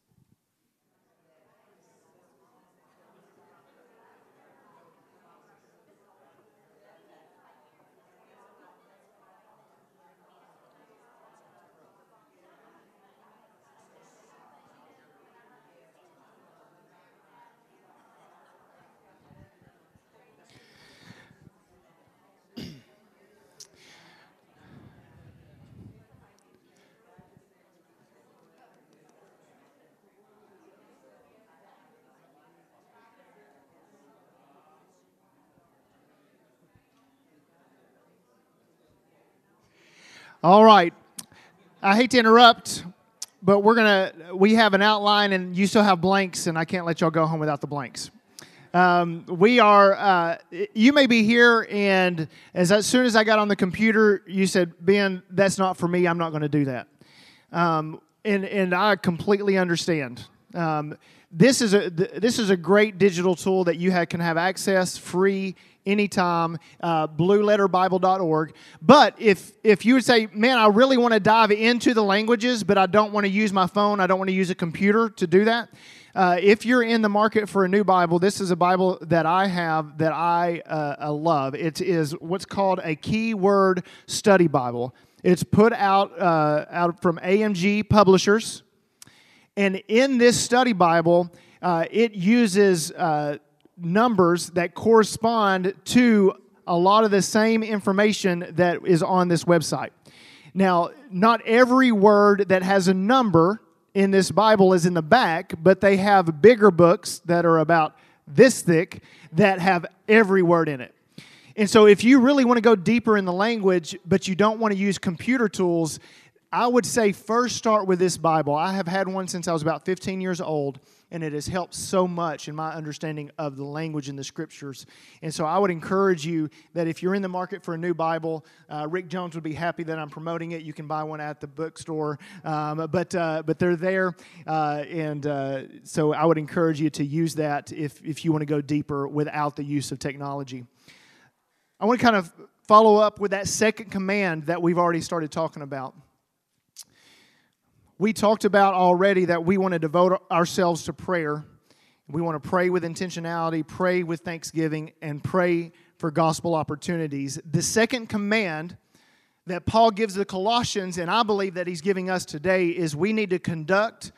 All right. I hate to interrupt, but we're going to, we have an outline and you still have blanks, and I can't let y'all go home without the blanks. Um, we are, uh, you may be here, and as, as soon as I got on the computer, you said, Ben, that's not for me. I'm not going to do that. Um, and, and I completely understand. Um, this is a this is a great digital tool that you have, can have access free anytime, uh, blueletterbible.org. But if, if you would say, man, I really want to dive into the languages, but I don't want to use my phone, I don't want to use a computer to do that, uh, if you're in the market for a new Bible, this is a Bible that I have that I uh, love. It is what's called a Keyword Study Bible. It's put out, uh, out from AMG Publishers. And in this study Bible, uh, it uses uh, numbers that correspond to a lot of the same information that is on this website. Now, not every word that has a number in this Bible is in the back, but they have bigger books that are about this thick that have every word in it. And so, if you really want to go deeper in the language, but you don't want to use computer tools, I would say first start with this Bible. I have had one since I was about 15 years old and it has helped so much in my understanding of the language in the scriptures. And so I would encourage you that if you're in the market for a new Bible, uh, Rick Jones would be happy that I'm promoting it. You can buy one at the bookstore, um, but uh, but they're there, uh, and uh, so I would encourage you to use that if if you want to go deeper without the use of technology. I want to kind of follow up with that second command that we've already started talking about we talked about already that we want to devote ourselves to prayer. We want to pray with intentionality, pray with thanksgiving, and pray for gospel opportunities. The second command that Paul gives the Colossians, and I believe that he's giving us today, is we need to conduct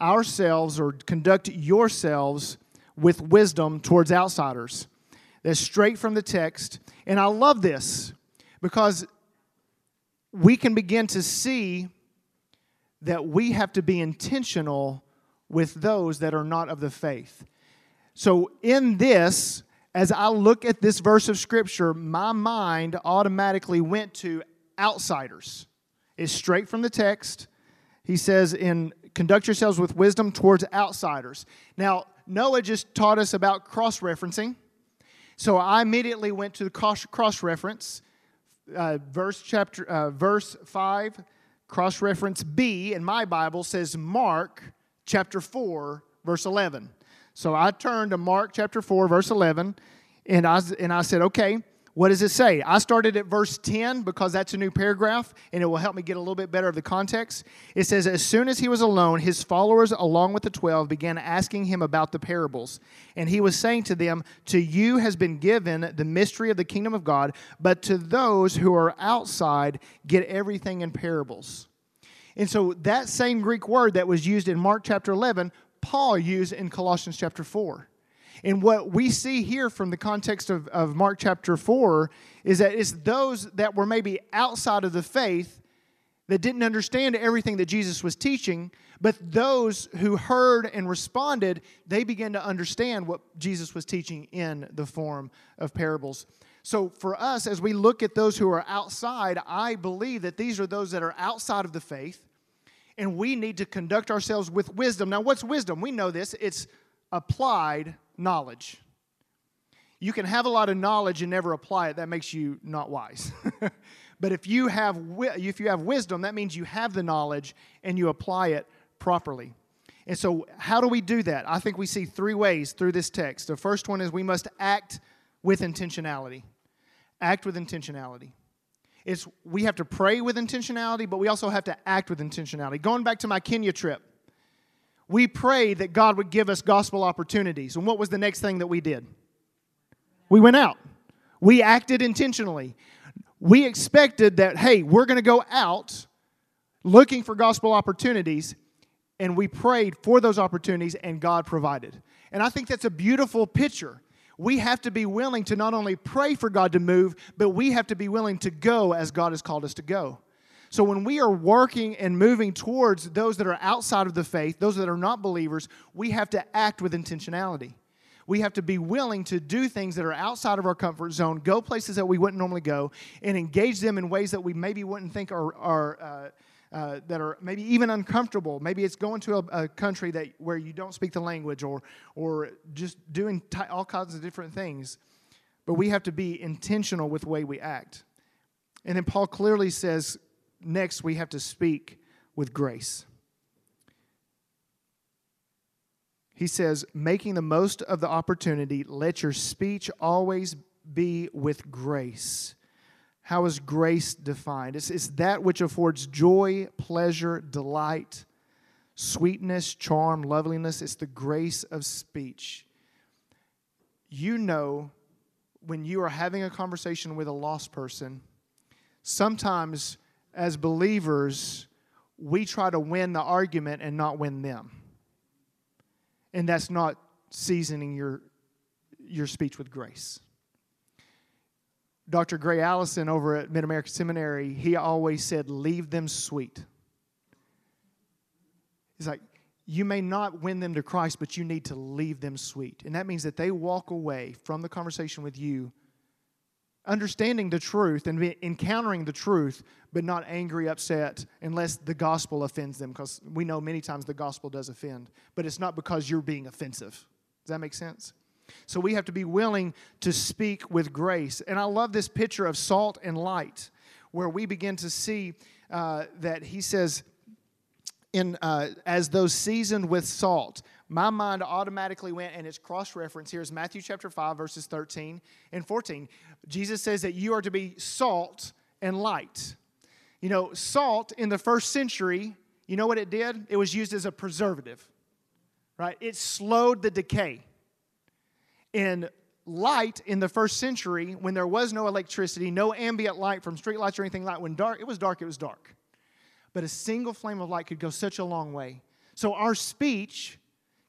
ourselves or conduct yourselves with wisdom towards outsiders. That's straight from the text. And I love this because we can begin to see that we have to be intentional with those that are not of the faith. So, in this, as I look at this verse of Scripture, my mind automatically went to outsiders. It's straight from the text. He says, in conduct yourselves with wisdom towards outsiders. Now, Noah just taught us about cross referencing. So I immediately went to the cross reference, uh, verse chapter, uh, verse five, Cross reference B in my Bible says Mark chapter 4, verse 11. So I turned to Mark chapter 4, verse 11, and I, and I said, okay, what does it say? I started at verse 10 because that's a new paragraph and it will help me get a little bit better of the context. It says, As soon as he was alone, his followers, along with the twelve, began asking him about the parables. And he was saying to them, To you has been given the mystery of the kingdom of God, but to those who are outside, get everything in parables. And so that same Greek word that was used in Mark chapter 11, Paul used in Colossians chapter 4. And what we see here from the context of, of Mark chapter 4 is that it's those that were maybe outside of the faith that didn't understand everything that Jesus was teaching, but those who heard and responded, they began to understand what Jesus was teaching in the form of parables. So, for us, as we look at those who are outside, I believe that these are those that are outside of the faith, and we need to conduct ourselves with wisdom. Now, what's wisdom? We know this it's applied knowledge. You can have a lot of knowledge and never apply it, that makes you not wise. but if you, have, if you have wisdom, that means you have the knowledge and you apply it properly. And so, how do we do that? I think we see three ways through this text. The first one is we must act with intentionality. Act with intentionality. It's, we have to pray with intentionality, but we also have to act with intentionality. Going back to my Kenya trip, we prayed that God would give us gospel opportunities. And what was the next thing that we did? We went out. We acted intentionally. We expected that, hey, we're going to go out looking for gospel opportunities, and we prayed for those opportunities, and God provided. And I think that's a beautiful picture. We have to be willing to not only pray for God to move, but we have to be willing to go as God has called us to go. So when we are working and moving towards those that are outside of the faith, those that are not believers, we have to act with intentionality. We have to be willing to do things that are outside of our comfort zone, go places that we wouldn't normally go, and engage them in ways that we maybe wouldn't think are, are uh, uh, that are maybe even uncomfortable. Maybe it's going to a, a, country that where you don't speak the language, or or just doing t- all kinds of different things. But we have to be intentional with the way we act. And then Paul clearly says, next we have to speak with grace. He says, making the most of the opportunity, let your speech always be with grace how is grace defined? It's, it's that which affords joy, pleasure, delight, sweetness, charm, loveliness. It's the grace of speech. You know, when you are having a conversation with a lost person, sometimes as believers, we try to win the argument and not win them. And that's not seasoning your, your speech with grace. Dr. Gray Allison over at Mid American Seminary, he always said, Leave them sweet. He's like, You may not win them to Christ, but you need to leave them sweet. And that means that they walk away from the conversation with you understanding the truth and encountering the truth, but not angry, upset, unless the gospel offends them, because we know many times the gospel does offend, but it's not because you're being offensive. Does that make sense? So we have to be willing to speak with grace. And I love this picture of salt and light, where we begin to see uh, that he says, in uh, as those seasoned with salt. My mind automatically went, and its cross reference here is Matthew chapter 5, verses 13 and 14. Jesus says that you are to be salt and light. You know, salt in the first century, you know what it did? It was used as a preservative, right? It slowed the decay in light in the first century when there was no electricity, no ambient light from streetlights or anything like when dark, it was dark, it was dark. But a single flame of light could go such a long way. So our speech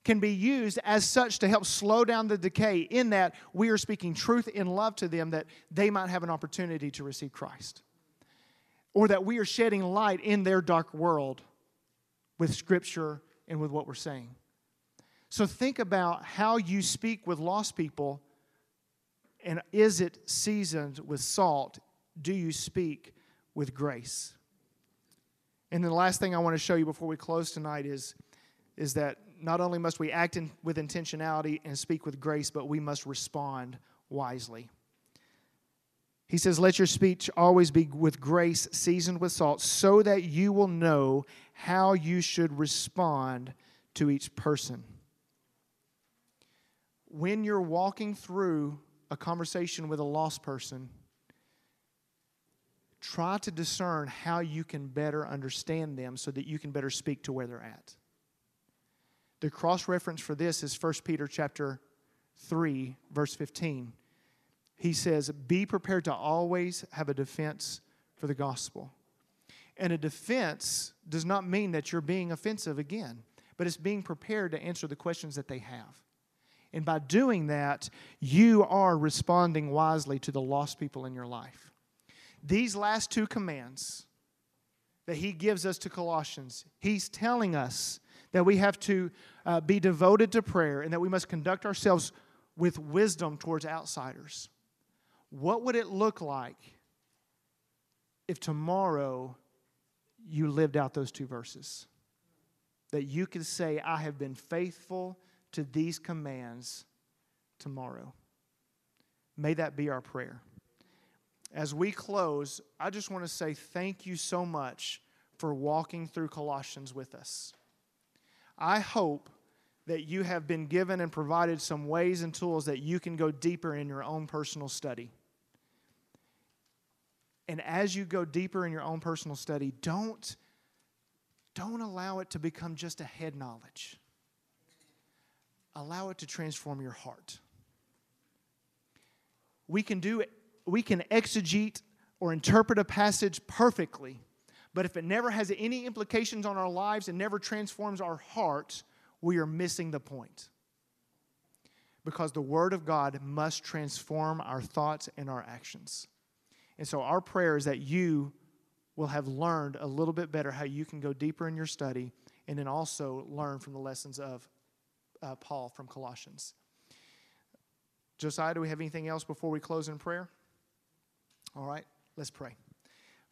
can be used as such to help slow down the decay in that we are speaking truth in love to them that they might have an opportunity to receive Christ. Or that we are shedding light in their dark world with scripture and with what we're saying. So think about how you speak with lost people and is it seasoned with salt? Do you speak with grace? And the last thing I want to show you before we close tonight is, is that not only must we act in, with intentionality and speak with grace, but we must respond wisely. He says, Let your speech always be with grace, seasoned with salt, so that you will know how you should respond to each person when you're walking through a conversation with a lost person, try to discern how you can better understand them so that you can better speak to where they're at. The cross reference for this is 1 Peter chapter 3 verse 15. He says, "Be prepared to always have a defense for the gospel." And a defense does not mean that you're being offensive again, but it's being prepared to answer the questions that they have. And by doing that, you are responding wisely to the lost people in your life. These last two commands that he gives us to Colossians, he's telling us that we have to uh, be devoted to prayer and that we must conduct ourselves with wisdom towards outsiders. What would it look like if tomorrow you lived out those two verses? That you could say, I have been faithful to these commands tomorrow. May that be our prayer. As we close, I just want to say thank you so much for walking through Colossians with us. I hope that you have been given and provided some ways and tools that you can go deeper in your own personal study. And as you go deeper in your own personal study, don't, don't allow it to become just a head knowledge. Allow it to transform your heart. We can do we can exegete or interpret a passage perfectly, but if it never has any implications on our lives and never transforms our hearts, we are missing the point. Because the Word of God must transform our thoughts and our actions. And so, our prayer is that you will have learned a little bit better how you can go deeper in your study and then also learn from the lessons of uh, Paul from Colossians. Josiah, do we have anything else before we close in prayer? All right, let's pray.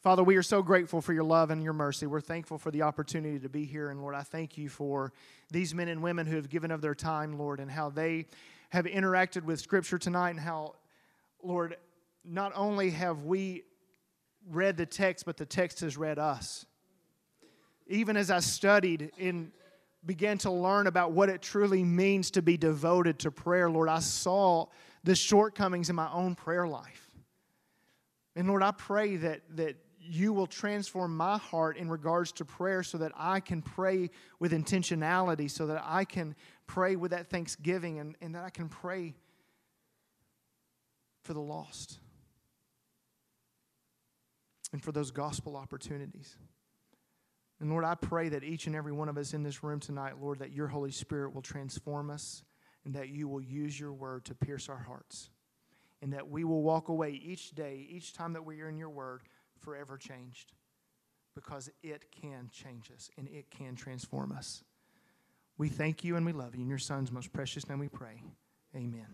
Father, we are so grateful for your love and your mercy. We're thankful for the opportunity to be here. And Lord, I thank you for these men and women who have given of their time, Lord, and how they have interacted with Scripture tonight, and how, Lord, not only have we read the text, but the text has read us. Even as I studied and began to learn about what it truly means to be devoted to prayer, Lord, I saw the shortcomings in my own prayer life. And Lord, I pray that, that you will transform my heart in regards to prayer so that I can pray with intentionality, so that I can pray with that thanksgiving, and, and that I can pray for the lost and for those gospel opportunities. And Lord, I pray that each and every one of us in this room tonight, Lord, that your Holy Spirit will transform us and that you will use your word to pierce our hearts. And that we will walk away each day, each time that we are in your word, forever changed. Because it can change us and it can transform us. We thank you and we love you. In your Son's most precious name we pray. Amen.